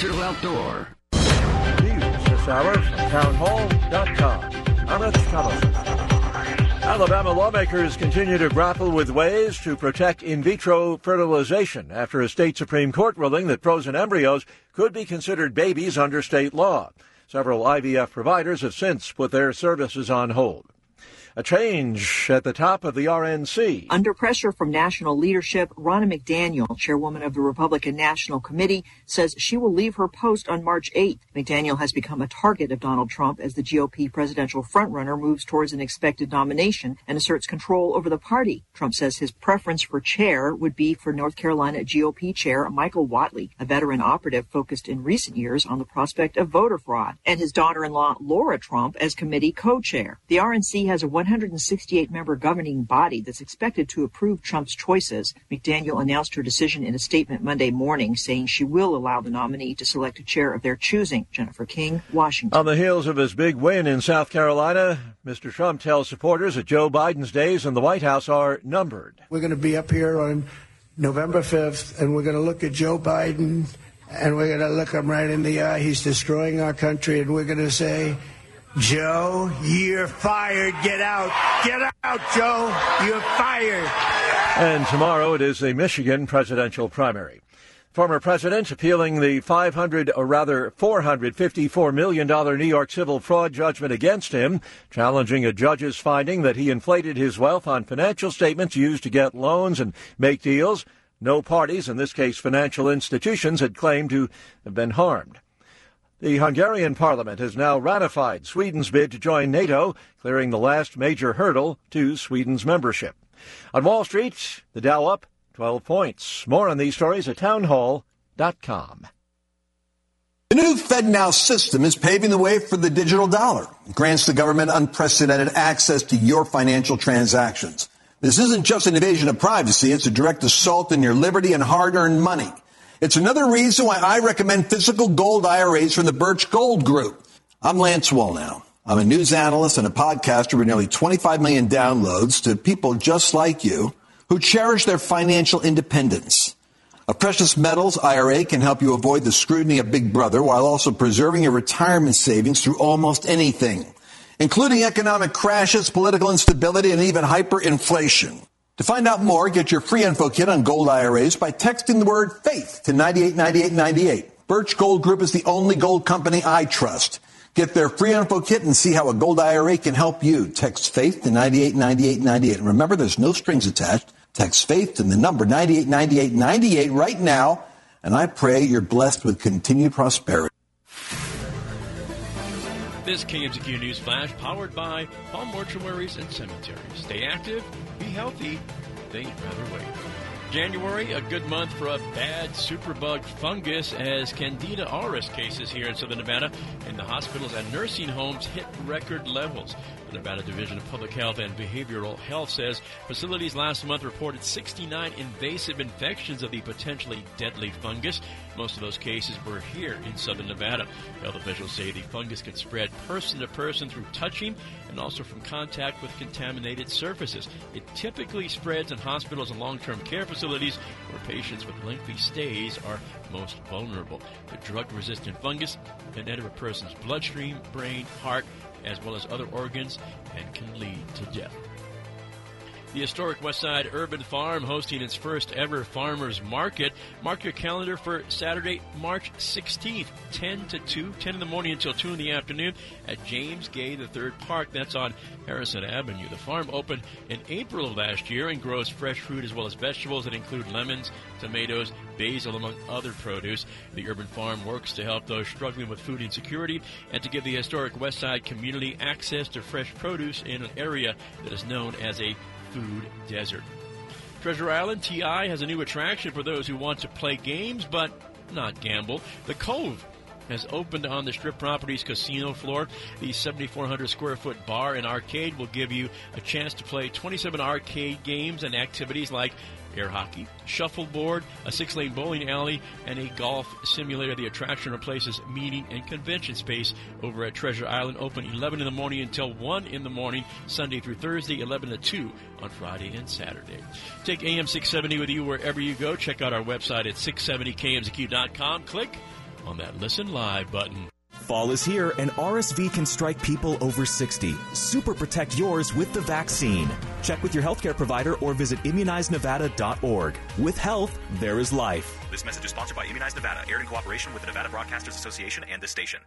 Outdoor. News this hour townhall.com. I'm Rich Thomas. Alabama lawmakers continue to grapple with ways to protect in vitro fertilization after a state Supreme Court ruling that frozen embryos could be considered babies under state law. Several IVF providers have since put their services on hold. A change at the top of the RNC. Under pressure from national leadership, Ronna McDaniel, chairwoman of the Republican National Committee, says she will leave her post on March 8th. McDaniel has become a target of Donald Trump as the GOP presidential frontrunner moves towards an expected nomination and asserts control over the party. Trump says his preference for chair would be for North Carolina GOP chair Michael Whatley, a veteran operative focused in recent years on the prospect of voter fraud, and his daughter-in-law Laura Trump as committee co-chair. The RNC has a 168 member governing body that's expected to approve Trump's choices. McDaniel announced her decision in a statement Monday morning, saying she will allow the nominee to select a chair of their choosing. Jennifer King, Washington. On the heels of his big win in South Carolina, Mr. Trump tells supporters that Joe Biden's days in the White House are numbered. We're going to be up here on November 5th, and we're going to look at Joe Biden, and we're going to look him right in the eye. He's destroying our country, and we're going to say, Joe, you're fired. Get out. Get out, Joe. You're fired. And tomorrow it is the Michigan presidential primary. Former president appealing the 500 or rather 454 million dollar New York civil fraud judgment against him, challenging a judge's finding that he inflated his wealth on financial statements used to get loans and make deals. No parties, in this case financial institutions, had claimed to have been harmed. The Hungarian parliament has now ratified Sweden's bid to join NATO, clearing the last major hurdle to Sweden's membership. On Wall Street, the Dow up 12 points. More on these stories at townhall.com. The new FedNow system is paving the way for the digital dollar. It grants the government unprecedented access to your financial transactions. This isn't just an invasion of privacy, it's a direct assault on your liberty and hard earned money. It's another reason why I recommend physical gold IRAs from the Birch Gold Group. I'm Lance Wallnau. I'm a news analyst and a podcaster with nearly 25 million downloads to people just like you who cherish their financial independence. A precious metals IRA can help you avoid the scrutiny of Big Brother while also preserving your retirement savings through almost anything, including economic crashes, political instability, and even hyperinflation. To find out more, get your free info kit on gold IRAs by texting the word faith to 989898. Birch Gold Group is the only gold company I trust. Get their free info kit and see how a gold IRA can help you. Text faith to 989898. And remember, there's no strings attached. Text faith to the number 989898 right now. And I pray you're blessed with continued prosperity. This KMZQ News Flash powered by Palm Mortuaries and Cemeteries. Stay active, be healthy, they'd rather wait. January, a good month for a bad superbug fungus as Candida auris cases here in southern Nevada in the hospitals and nursing homes hit record levels. The Nevada Division of Public Health and Behavioral Health says facilities last month reported 69 invasive infections of the potentially deadly fungus. Most of those cases were here in southern Nevada. Health officials say the fungus can spread person to person through touching and also from contact with contaminated surfaces. It typically spreads in hospitals and long-term care facilities where patients with lengthy stays are most vulnerable. The drug-resistant fungus can enter a person's bloodstream, brain, heart, as well as other organs and can lead to death. The historic Westside Urban Farm hosting its first ever farmers market. Mark your calendar for Saturday, March 16th, 10 to 2, 10 in the morning until 2 in the afternoon at James Gay III Park. That's on Harrison Avenue. The farm opened in April of last year and grows fresh fruit as well as vegetables that include lemons, tomatoes, basil, among other produce. The urban farm works to help those struggling with food insecurity and to give the historic Westside community access to fresh produce in an area that is known as a food desert. Treasure Island TI has a new attraction for those who want to play games but not gamble. The Cove has opened on the Strip Properties casino floor. The 7,400 square foot bar and arcade will give you a chance to play 27 arcade games and activities like air hockey, shuffleboard, a six lane bowling alley, and a golf simulator. The attraction replaces meeting and convention space over at Treasure Island, open 11 in the morning until 1 in the morning, Sunday through Thursday, 11 to 2 on Friday and Saturday. Take AM 670 with you wherever you go. Check out our website at 670kmzq.com. Click on that Listen Live button. Fall is here and RSV can strike people over 60. Super protect yours with the vaccine. Check with your healthcare provider or visit immunizenevada.org. With health, there is life. This message is sponsored by Immunize Nevada, aired in cooperation with the Nevada Broadcasters Association and this station.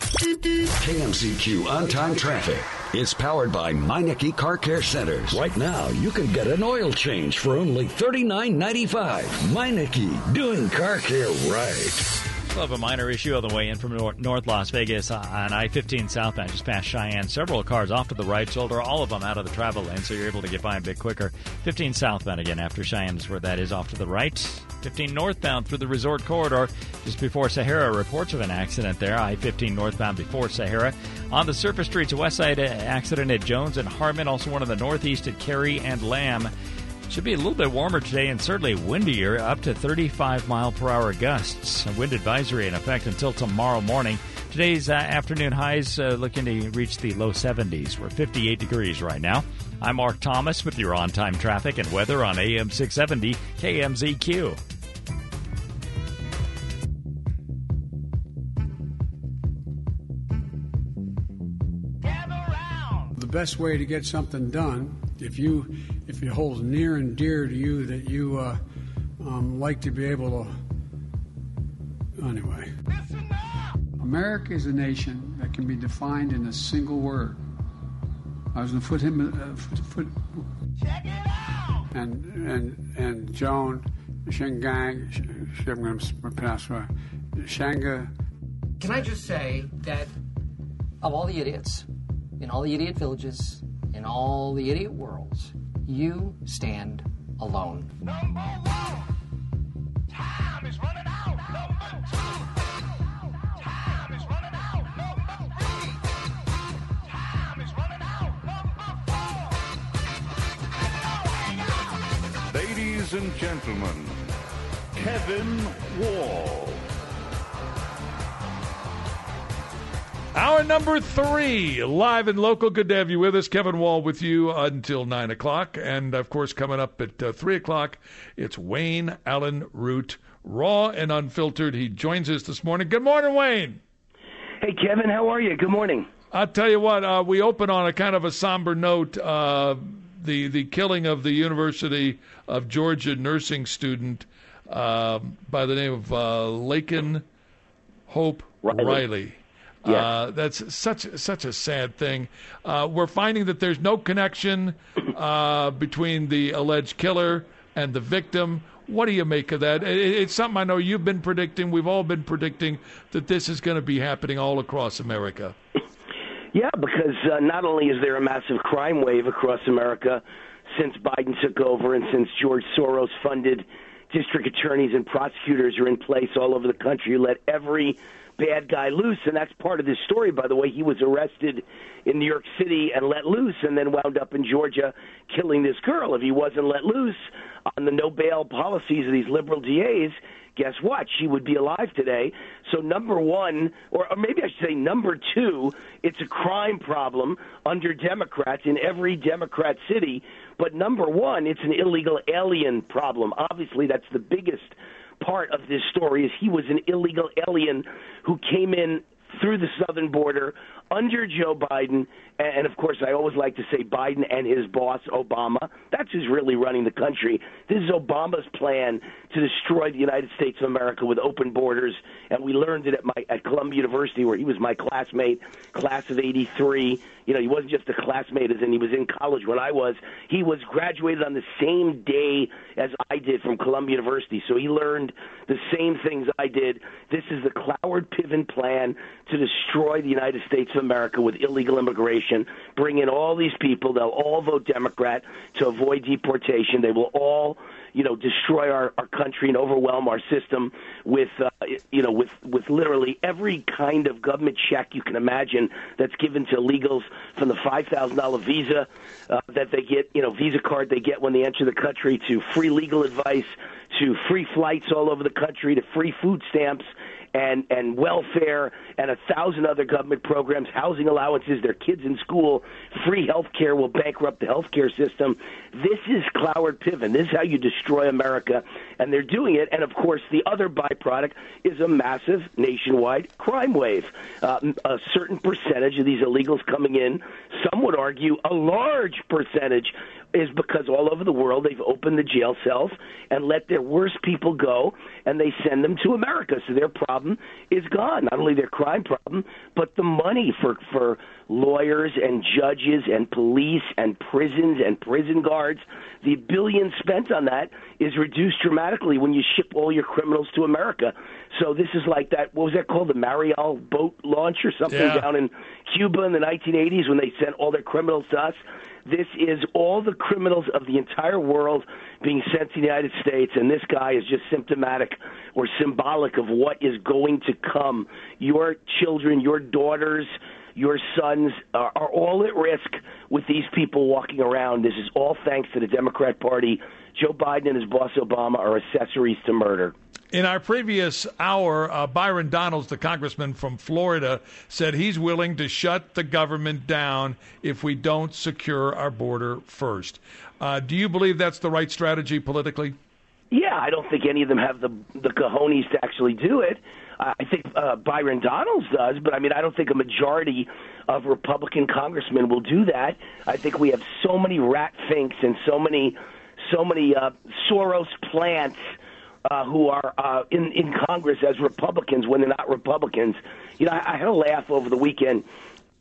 KMZQ on time traffic is powered by Meineke Car Care Centers. Right now, you can get an oil change for only $39.95. Meineke, doing car care right. We'll have a minor issue on the way in from North Las Vegas uh, on I 15 southbound, just past Cheyenne. Several cars off to the right shoulder, all of them out of the travel lane, so you're able to get by a bit quicker. 15 southbound again after Cheyenne is where that is off to the right. 15 northbound through the resort corridor just before Sahara. Reports of an accident there. I 15 northbound before Sahara. On the surface streets, west side uh, accident at Jones and Harmon, also one of the northeast at Carey and Lamb. Should be a little bit warmer today and certainly windier, up to 35 mile per hour gusts. A wind advisory in effect until tomorrow morning. Today's uh, afternoon highs uh, looking to reach the low 70s. We're 58 degrees right now. I'm Mark Thomas with your on time traffic and weather on AM 670 KMZQ. Best way to get something done if you if it holds near and dear to you that you uh, um, like to be able to anyway. America is a nation that can be defined in a single word. I was going to put him uh, foot, foot Check it out! and and and joan shangang i'm going to pronounce right shanga. Can i just say that of all the idiots in all the idiot villages in all the idiot worlds, you stand alone. Number one, time is running out. Number two, time is running out. Number three, time is running out. Number four. Ladies and gentlemen, Kevin Wall. Hour number three, live and local. Good to have you with us. Kevin Wall with you until 9 o'clock. And of course, coming up at uh, 3 o'clock, it's Wayne Allyn Root, raw and unfiltered. He joins us this morning. Good morning, Wayne. Hey, Kevin, how are you? Good morning. I'll tell you what, uh, we open on a kind of a somber note. Uh, the, the killing of the University of Georgia nursing student uh, by the name of uh, Laken Hope Riley. Riley. Yeah. Uh, that's such such a sad thing. Uh, we're finding that there's no connection uh, between the alleged killer and the victim. What do you make of that? It, it's something I know you've been predicting. We've all been predicting that this is going to be happening all across America. Yeah, because uh, not only is there a massive crime wave across America since Biden took over and since George Soros funded district attorneys and prosecutors are in place all over the country who let every bad guy loose, and that's part of this story. By the way, he was arrested in New York City and let loose, and then wound up in Georgia killing this girl. If he wasn't let loose on the no bail policies of these liberal DAs, guess what? She would be alive today. So, number one, or, or maybe I should say number two, it's a crime problem under Democrats in every Democrat city. But number one, it's an illegal alien problem. Obviously, that's the biggest part of this story is he was an illegal alien who came in through the southern border under Joe Biden, and of course, I always like to say Biden and his boss, Obama. That's who's really running the country. This is Obama's plan to destroy the United States of America with open borders, and we learned it at my at Columbia University, where he was my classmate, class of '83. You know, he wasn't just a classmate, as in he was in college when I was. He was graduated on the same day as I did from Columbia University, so he learned the same things I did. This is the Cloward Piven plan to destroy the United States of America with illegal immigration. Bring in all these people; they'll all vote Democrat to avoid deportation. They will all you know destroy our, our country and overwhelm our system with uh, you know with with literally every kind of government check you can imagine that's given to illegals from the five thousand dollar visa uh, that they get you know visa card they get when they enter the country to free legal advice to free flights all over the country to free food stamps and and welfare and a thousand other government programs, housing allowances, their kids in school, free health care will bankrupt the health care system. This is Cloward Piven. This is how you destroy America, and they're doing it. And of course, the other byproduct is a massive nationwide crime wave. Uh, a certain percentage of these illegals coming in, some would argue a large percentage is because all over the world they've opened the jail cells and let their worst people go and they send them to America. So their problem is gone. Not only their crime problem, but the money for for lawyers and judges and police and prisons and prison guards. The billion spent on that is reduced dramatically when you ship all your criminals to America. So this is like that. What was that called? The Mariel boat launch or something Yeah. down in Cuba in the 1980s when they sent all their criminals to us. This is all the criminals of the entire world being sent to the United States, and this guy is just symptomatic or symbolic of what is going to come. Your children, your daughters, your sons are, are all at risk with these people walking around. This is all thanks to the Democrat Party. Joe Biden and his boss Obama are accessories to murder. In our previous hour, uh, Byron Donalds, the congressman from Florida, said he's willing to shut the government down if we don't secure our border first. Uh, do you believe that's the right strategy politically? Yeah, I don't think any of them have the the cojones to actually do it. I think uh, Byron Donalds does, but I mean, I don't think a majority of Republican congressmen will do that. I think we have so many rat finks and so many, so many uh, Soros plants uh, who are uh, in in Congress as Republicans when they're not Republicans. You know, I, I had a laugh over the weekend.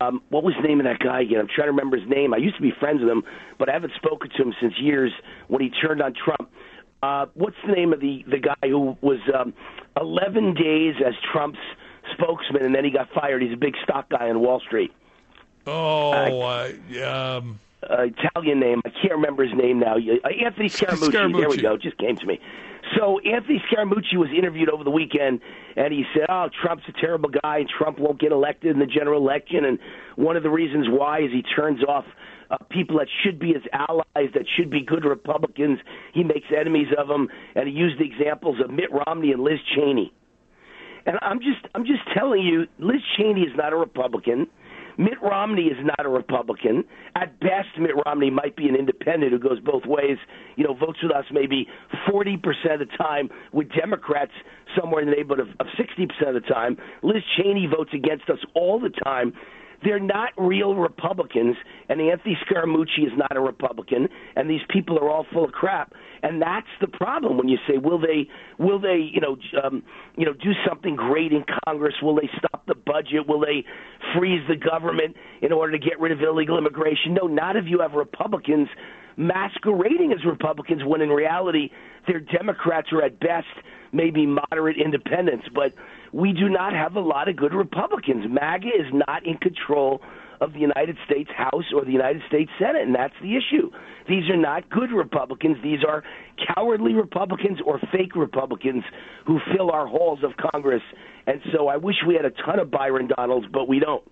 Um, what was the name of that guy again? I'm trying to remember his name. I used to be friends with him, but I haven't spoken to him since years when he turned on Trump. Uh, what's the name of the the guy who was um, 11 days as Trump's spokesman and then he got fired? He's a big stock guy on Wall Street. Oh, uh, um, uh, Italian name. I can't remember his name now. Uh, Anthony Scaramucci. There we go. It just came to me. So Anthony Scaramucci was interviewed over the weekend, and he said, "Oh, Trump's a terrible guy, and Trump won't get elected in the general election. And one of the reasons why is he turns off." Uh, people that should be his allies, that should be good Republicans, he makes enemies of them, and he used the examples of Mitt Romney and Liz Cheney. And I'm just I'm just telling you, Liz Cheney is not a Republican. Mitt Romney is not a Republican. At best, Mitt Romney might be an independent who goes both ways. You know, votes with us maybe 40% of the time, with Democrats somewhere in the neighborhood of, of 60% of the time. Liz Cheney votes against us all the time. They're not real Republicans, and Anthony Scaramucci is not a Republican, and these people are all full of crap. And that's the problem when you say, will they, will they, you know, um, you know, do something great in Congress? Will they stop the budget? Will they freeze the government in order to get rid of illegal immigration? No, not if you have Republicans masquerading as Republicans when in reality they're Democrats or at best maybe moderate independents. But we do not have a lot of good Republicans. MAGA is not in control of the United States House or the United States Senate, and that's the issue. These are not good Republicans. These are cowardly Republicans or fake Republicans who fill our halls of Congress. And so I wish we had a ton of Byron Donalds, but we don't.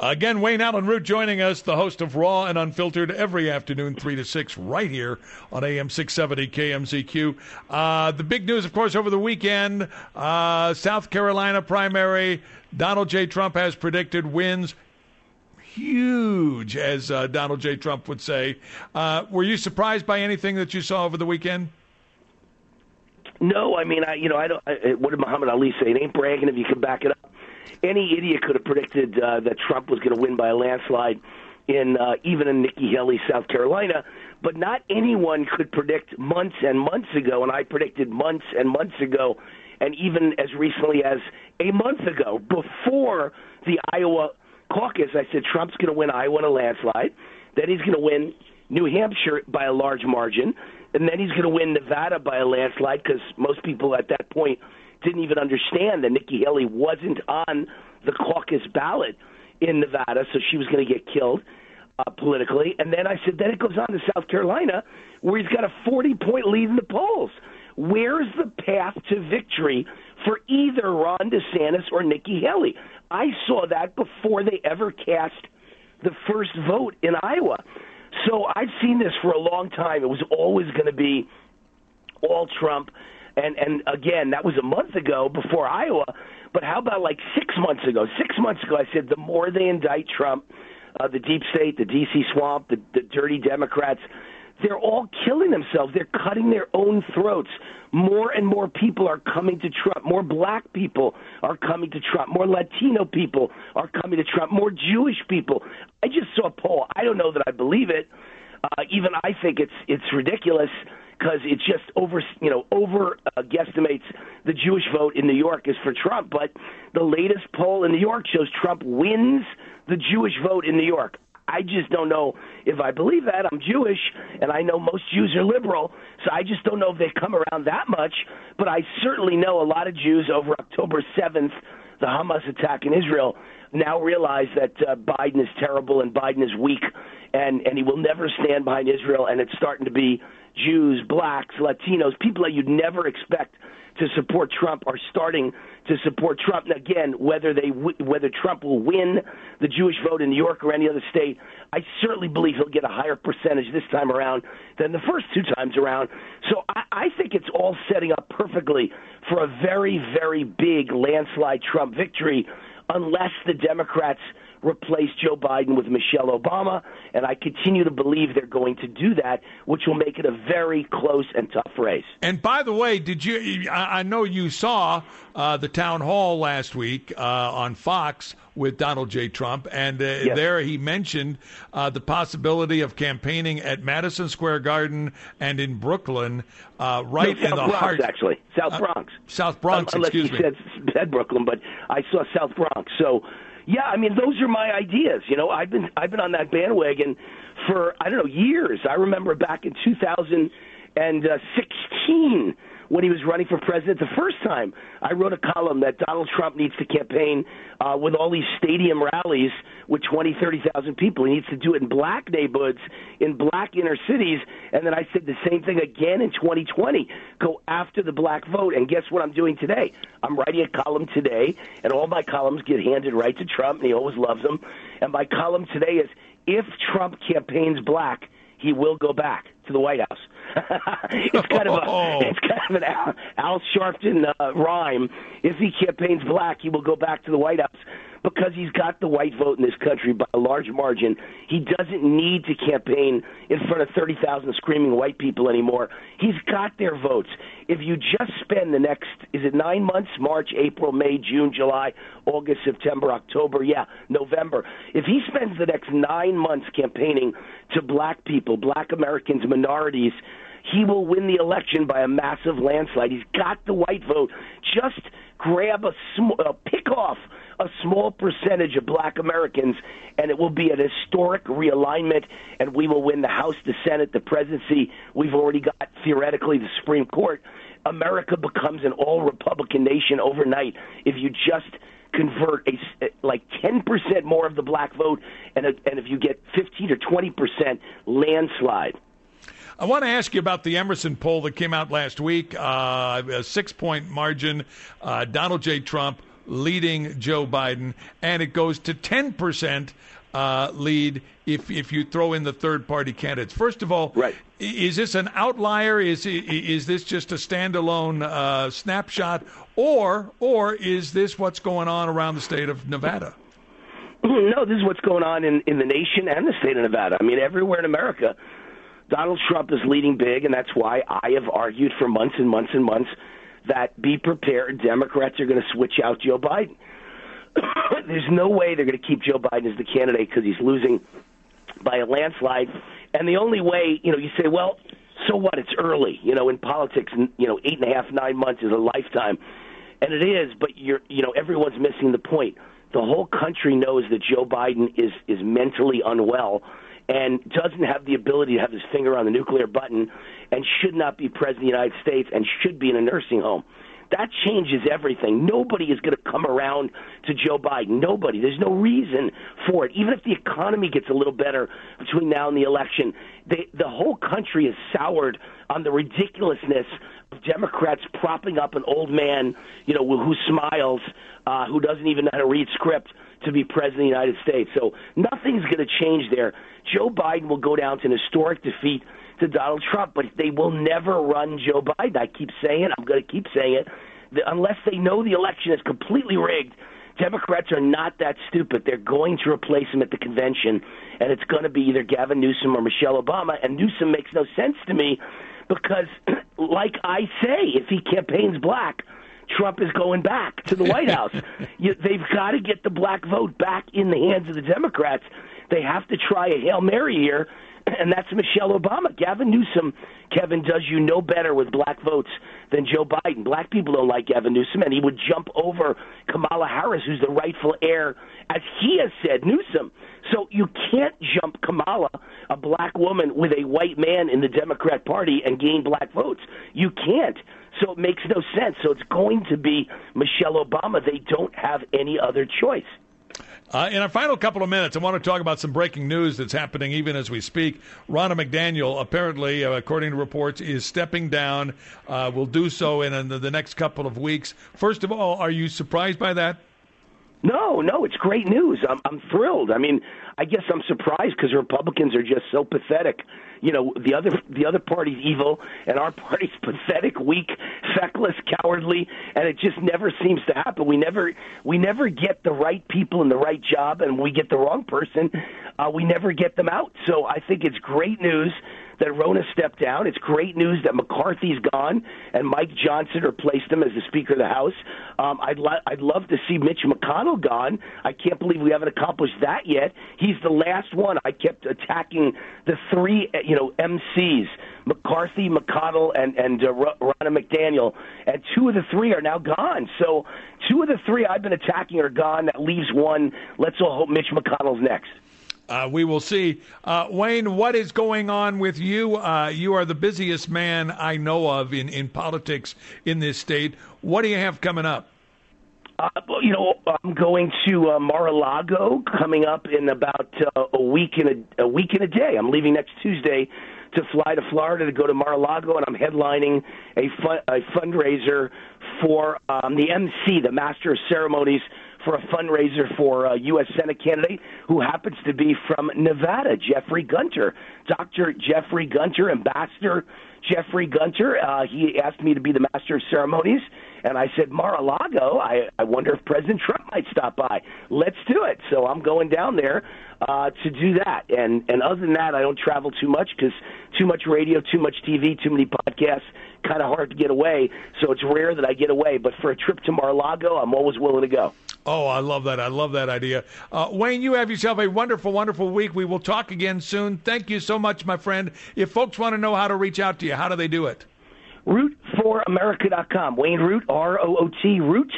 Again, Wayne Allyn Root joining us, the host of Raw and Unfiltered every afternoon, 3 to 6, right here on AM 670 KMZQ. Uh, the big news, of course, over the weekend uh, South Carolina primary. Donald J. Trump has predicted wins. Huge, as uh, Donald J. Trump would say. Uh, were you surprised by anything that you saw over the weekend? No, I mean, I you know, I don't. I, what did Muhammad Ali say? It ain't bragging if you can back it up. Any idiot could have predicted uh, that Trump was going to win by a landslide in uh, even in Nikki Haley, South Carolina. But not anyone could predict months and months ago, and I predicted months and months ago, and even as recently as a month ago, before the Iowa caucus, I said Trump's going to win Iowa in a landslide. Then he's going to win New Hampshire by a large margin, and then he's going to win Nevada by a landslide because most people at that point didn't even understand that Nikki Haley wasn't on the caucus ballot in Nevada, so she was going to get killed uh, politically. And then I said, then it goes on to South Carolina, where he's got a 40 point lead in the polls. Where's the path to victory for either Ron DeSantis or Nikki Haley? I saw that before they ever cast the first vote in Iowa. So I've seen this for a long time. It was always going to be all Trump. And and again, that was a month ago before Iowa. But how about like six months ago? Six months ago, I said the more they indict Trump, uh, the deep state, the D.C. swamp, the, the dirty Democrats, they're all killing themselves. They're cutting their own throats. More and more people are coming to Trump. More black people are coming to Trump. More Latino people are coming to Trump. More Jewish people. I just saw a poll. I don't know that I believe it. Uh, even I think it's it's ridiculous because it just over you know over uh, guesstimates the Jewish vote in New York is for Trump. But the latest poll in New York shows Trump wins the Jewish vote in New York. I just don't know if I believe that. I'm Jewish, and I know most Jews are liberal, so I just don't know if they come around that much. But I certainly know a lot of Jews over October 7th, the Hamas attack in Israel, now realize that uh, Biden is terrible and Biden is weak, and and he will never stand behind Israel. And it's starting to be Jews, blacks, Latinos, people that you'd never expect to support Trump are starting to support Trump. And again, whether they whether Trump will win the Jewish vote in New York or any other state, I certainly believe he'll get a higher percentage this time around than the first two times around. So I, I think it's all setting up perfectly for a very very big landslide Trump victory, unless the Democrats replace Joe Biden with Michelle Obama, and I continue to believe they're going to do that, which will make it a very close and tough race. And by the way, did you? I know you saw uh, the town hall last week uh, on Fox with Donald J. Trump, and uh, yes. there he mentioned uh, the possibility of campaigning at Madison Square Garden and in Brooklyn, uh, right no, in the Bronx, heart. Actually, South uh, Bronx. South Bronx. Um, excuse me. Said, said Brooklyn, but I saw South Bronx. So yeah, I mean those are my ideas. You know, I've been I've been on that bandwagon for I don't know years. I remember back in 2016 when he was running for president the first time. I wrote a column that Donald Trump needs to campaign uh, with all these stadium rallies with 20, 30,000 people. He needs to do it in black neighborhoods, in black inner cities. And then I said the same thing again in 2020. Go after the black vote. And guess what I'm doing today? I'm writing a column today, and all my columns get handed right to Trump, and he always loves them. And my column today is if Trump campaigns black, he will go back to the White House. it's kind of a oh. it's kind of an Al, Al Sharpton uh, rhyme. If he campaigns black, he will go back to the White House because he's got the white vote in this country by a large margin. He doesn't need to campaign in front of 30,000 screaming white people anymore. He's got their votes. If you just spend the next, is it nine months? March, April, May, June, July, August, September, October, yeah, November. If he spends the next nine months campaigning to black people, black Americans, minorities, he will win the election by a massive landslide. He's got the white vote. Just grab a sm- uh, pick off a small percentage of black Americans, and it will be an historic realignment, and we will win the House, the Senate, the presidency. We've already got, theoretically, the Supreme Court. America becomes an all Republican nation overnight if you just convert a like 10% more of the black vote and a, and if you get 15 or 20% landslide I want to ask you about the Emerson poll that came out last week. Uh, a six point margin. Uh, Donald J. Trump leading Joe Biden, and it goes to 10% uh, lead if if you throw in the third party candidates. First of all, right. is this an outlier? Is is this just a standalone uh, snapshot, or or is this what's going on around the state of Nevada? No, this is what's going on in, in the nation and the state of Nevada. I mean, everywhere in America, Donald Trump is leading big, and that's why I have argued for months and months and months that be prepared. Democrats are going to switch out Joe Biden. There's no way they're going to keep Joe Biden as the candidate because he's losing by a landslide. And the only way, you know, you say, well, so what? It's early. You know, in politics, you know, eight and a half, nine months is a lifetime, and it is. But you're, you know, everyone's missing the point. The whole country knows that Joe Biden is is mentally unwell and doesn't have the ability to have his finger on the nuclear button and should not be president of the United States and should be in a nursing home. That changes everything. Nobody is going to come around to Joe Biden. Nobody. There's no reason for it. Even if the economy gets a little better between now and the election, they, the whole country is soured on the ridiculousness of Democrats propping up an old man, you know, who smiles, uh, who doesn't even know how to read script to be president of the United States. So nothing's going to change there. Joe Biden will go down to an historic defeat to Donald Trump, but they will never run Joe Biden. I keep saying it. I'm going to keep saying it. Unless they know the election is completely rigged, Democrats are not that stupid. They're going to replace him at the convention, and it's going to be either Gavin Newsom or Michelle Obama. And Newsom makes no sense to me because, like I say, if he campaigns black, Trump is going back to the White House. you, they've got to get the black vote back in the hands of the Democrats. They have to try a Hail Mary here and that's Michelle Obama. Gavin Newsom, Kevin, does you no better with black votes than Joe Biden. Black people don't like Gavin Newsom, and he would jump over Kamala Harris, who's the rightful heir, as he has said, Newsom. So you can't jump Kamala, a black woman with a white man in the Democrat Party, and gain black votes. You can't. So it makes no sense. So it's going to be Michelle Obama. They don't have any other choice. Uh, in our final couple of minutes, I want to talk about some breaking news that's happening even as we speak. Ronna McDaniel, apparently, uh, according to reports, is stepping down. Uh, will do so in, in the next couple of weeks. First of all, are you surprised by that? No, no, it's great news. I'm, I'm thrilled. I mean, I guess I'm surprised because Republicans are just so pathetic. You know, the other the other party's evil, and our party's pathetic, weak, feckless, cowardly, and it just never seems to happen. We never we never get the right people in the right job, and we get the wrong person, uh, we never get them out. So I think it's great news that Ronna stepped down. It's great news that McCarthy's gone and Mike Johnson replaced him as the Speaker of the House. Um, I'd, lo- I'd love to see Mitch McConnell gone. I can't believe we haven't accomplished that yet. He's the last one. I kept attacking the three, you know, MCs. McCarthy, McConnell, and and uh, Ronna McDaniel, and two of the three are now gone. So two of the three I've been attacking are gone. That leaves one. Let's all hope Mitch McConnell's next. Uh, we will see. Uh, Wayne, what is going on with you? Uh, you are the busiest man I know of in, in politics in this state. What do you have coming up? Uh, you know, I'm going to uh, Mar-a-Lago coming up in about uh, a week in a, a week in a day. I'm leaving next Tuesday to fly to Florida to go to Mar-a-Lago, and I'm headlining a, a fundraiser for um, the MC, the Master of Ceremonies for a fundraiser for a U.S. Senate candidate who happens to be from Nevada, Jeffrey Gunter. Dr. Jeffrey Gunter, Ambassador Jeffrey Gunter. Uh, he asked me to be the master of ceremonies, and I said, Mar-a-Lago, I, I wonder if President Trump might stop by. Let's do it. So I'm going down there uh, to do that. And, and other than that, I don't travel too much because too much radio, too much TV, too many podcasts, kind of hard to get away. So it's rare that I get away. But for a trip to Mar-a-Lago, I'm always willing to go. Oh, I love that. I love that idea. Uh, Wayne, you have yourself a wonderful, wonderful week. We will talk again soon. Thank you so much, my friend. If folks want to know how to reach out to you, how do they do it? Root4America.com. Wayne Root, R O O T, Root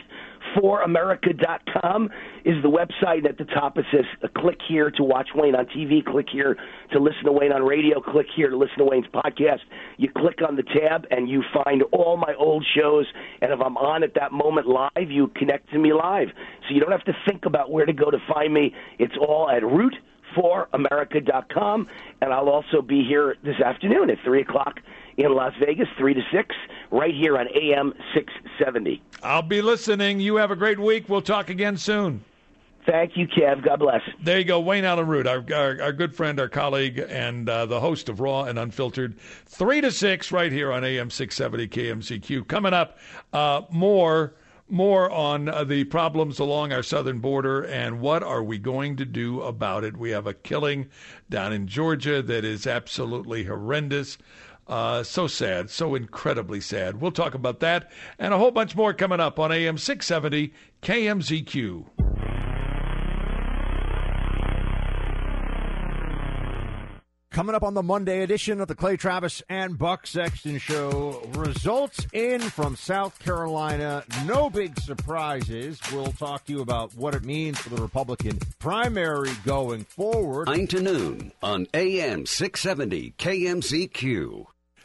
foramerica.com is the website. At the top it says uh, click here to watch Wayne on TV, click here to listen to Wayne on radio, click here to listen to Wayne's podcast. You click on the tab and you find all my old shows. And if I'm on at that moment live, you connect to me live. So you don't have to think about where to go to find me. It's all at root foramerica.com. And I'll also be here this afternoon at 3 o'clock in Las Vegas, 3 to 6, right here on AM 670. I'll be listening. You have a great week. We'll talk again soon. Thank you, Kev. God bless. There you go. Wayne Allyn Root, our, our, our, good friend, our colleague, and uh, the host of Raw and Unfiltered. 3 to 6 right here on AM 670 KMZQ. Coming up, uh, more more on uh, the problems along our southern border and what are we going to do about it. We have a killing down in Georgia that is absolutely horrendous. Uh, so sad, so incredibly sad. We'll talk about that and a whole bunch more coming up on AM 670 KMZQ. Coming up on the Monday edition of the Clay Travis and Buck Sexton Show, results in from South Carolina. No big surprises. We'll talk to you about what it means for the Republican primary going forward. 9 to noon on AM 670 KMZQ.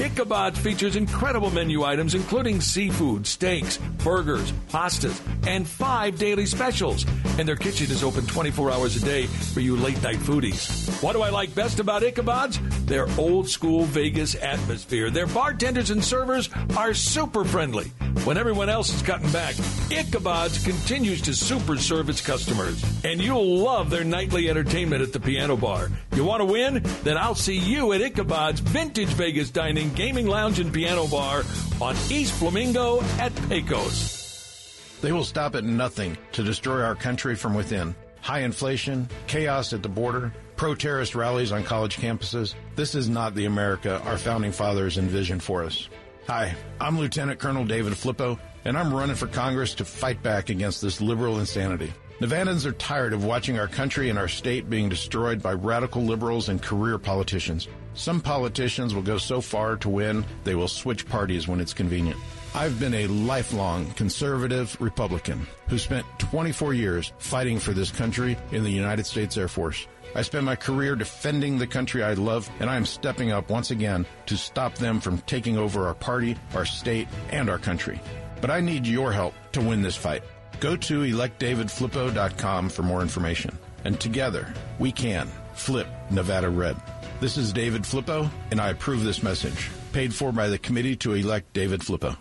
Ichabod features incredible menu items including seafood, steaks, burgers, pastas, and five daily specials. And their kitchen is open 24 hours a day for you late night foodies. What do I like best about Ichabod's? Their old school Vegas atmosphere. Their bartenders and servers are super friendly. When everyone else is cutting back, Ichabod's continues to super serve its customers. And you'll love their nightly entertainment at the piano bar. You want to win? Then I'll see you at Ichabod's Vintage Vegas Dining Gaming Lounge and Piano Bar on East Flamingo at Pecos. They will stop at nothing to destroy our country from within. High inflation, chaos at the border, pro terrorist rallies on college campuses. This is not the America our founding fathers envisioned for us. Hi, I'm Lieutenant Colonel David Flippo, and I'm running for Congress to fight back against this liberal insanity. Nevadans are tired of watching our country and our state being destroyed by radical liberals and career politicians. Some politicians will go so far to win, they will switch parties when it's convenient. I've been a lifelong conservative Republican who spent 24 years fighting for this country in the United States Air Force. I spent my career defending the country I love, and I am stepping up once again to stop them from taking over our party, our state, and our country. But I need your help to win this fight. Go to electdavidflippo.com for more information. And together, we can flip Nevada red. This is David Flippo, and I approve this message. Paid for by the committee to elect David Flippo.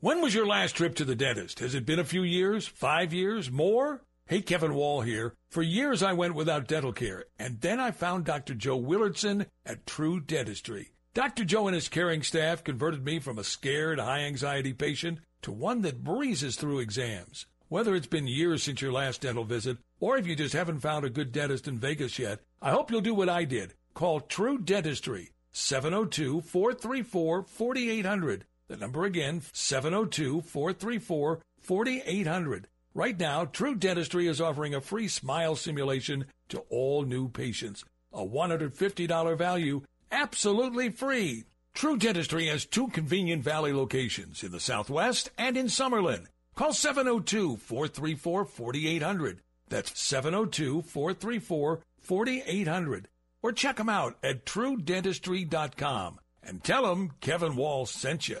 When was your last trip to the dentist? Has it been a few years? Five years? More? Hey, Kevin Wall here. For years I went without dental care, and then I found Dr. Joe Willardson at True Dentistry. Dr. Joe and his caring staff converted me from a scared, high anxiety patient to one that breezes through exams. Whether it's been years since your last dental visit, or if you just haven't found a good dentist in Vegas yet, I hope you'll do what I did. Call True Dentistry, 702 434 4800. The number again, 702 434 4800. Right now, True Dentistry is offering a free smile simulation to all new patients. A $150 value, absolutely free. True Dentistry has two convenient Valley locations in the Southwest and in Summerlin. Call 702 434 4800. That's 702 434 4800. Or check them out at truedentistry.com and tell them Kevin Wall sent you.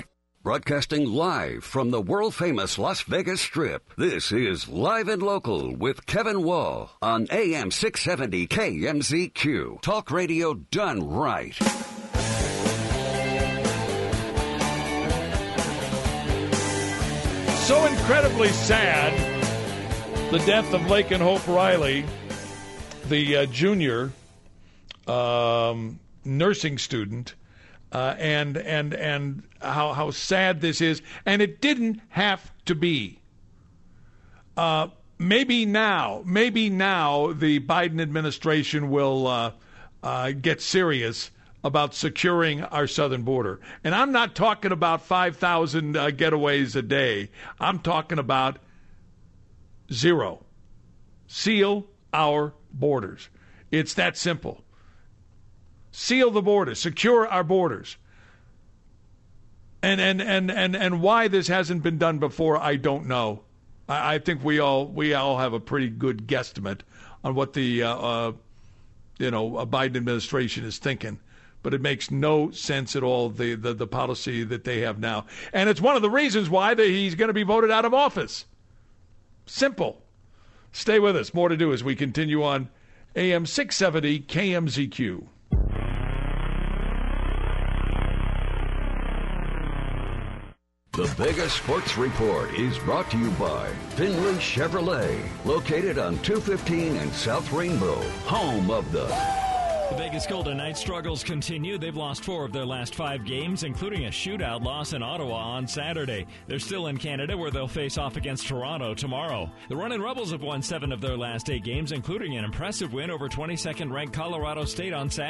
Broadcasting live from the world famous Las Vegas Strip. This is Live and Local with Kevin Wall on AM 670 KMZQ. Talk radio done right. So incredibly sad, the death of Laken Hope Riley, the uh, junior um, nursing student, uh, and and and how how sad this is, and it didn't have to be. Uh, maybe now, maybe now the Biden administration will uh, uh, get serious about securing our southern border. And I'm not talking about 5,000 uh, getaways a day. I'm talking about zero. Seal our borders. It's that simple. Seal the borders, secure our borders. And and and and and why this hasn't been done before, I don't know. I, I think we all we all have a pretty good guesstimate on what the uh, uh, you know Biden administration is thinking but it makes no sense at all the, the, the policy that they have now. And it's one of the reasons why the, he's going to be voted out of office. Simple. Stay with us. More to do as we continue on AM 670 KMZQ. Vegas Sports Report is brought to you by Findlay Chevrolet, located on 215 and South Rainbow, home of the. The Vegas Golden Knights struggles continue. They've lost four of their last five games, including a shootout loss in Ottawa on Saturday. They're still in Canada where they'll face off against Toronto tomorrow. The Runnin' Rebels have won seven of their last eight games, including an impressive win over 22nd ranked Colorado State on Saturday.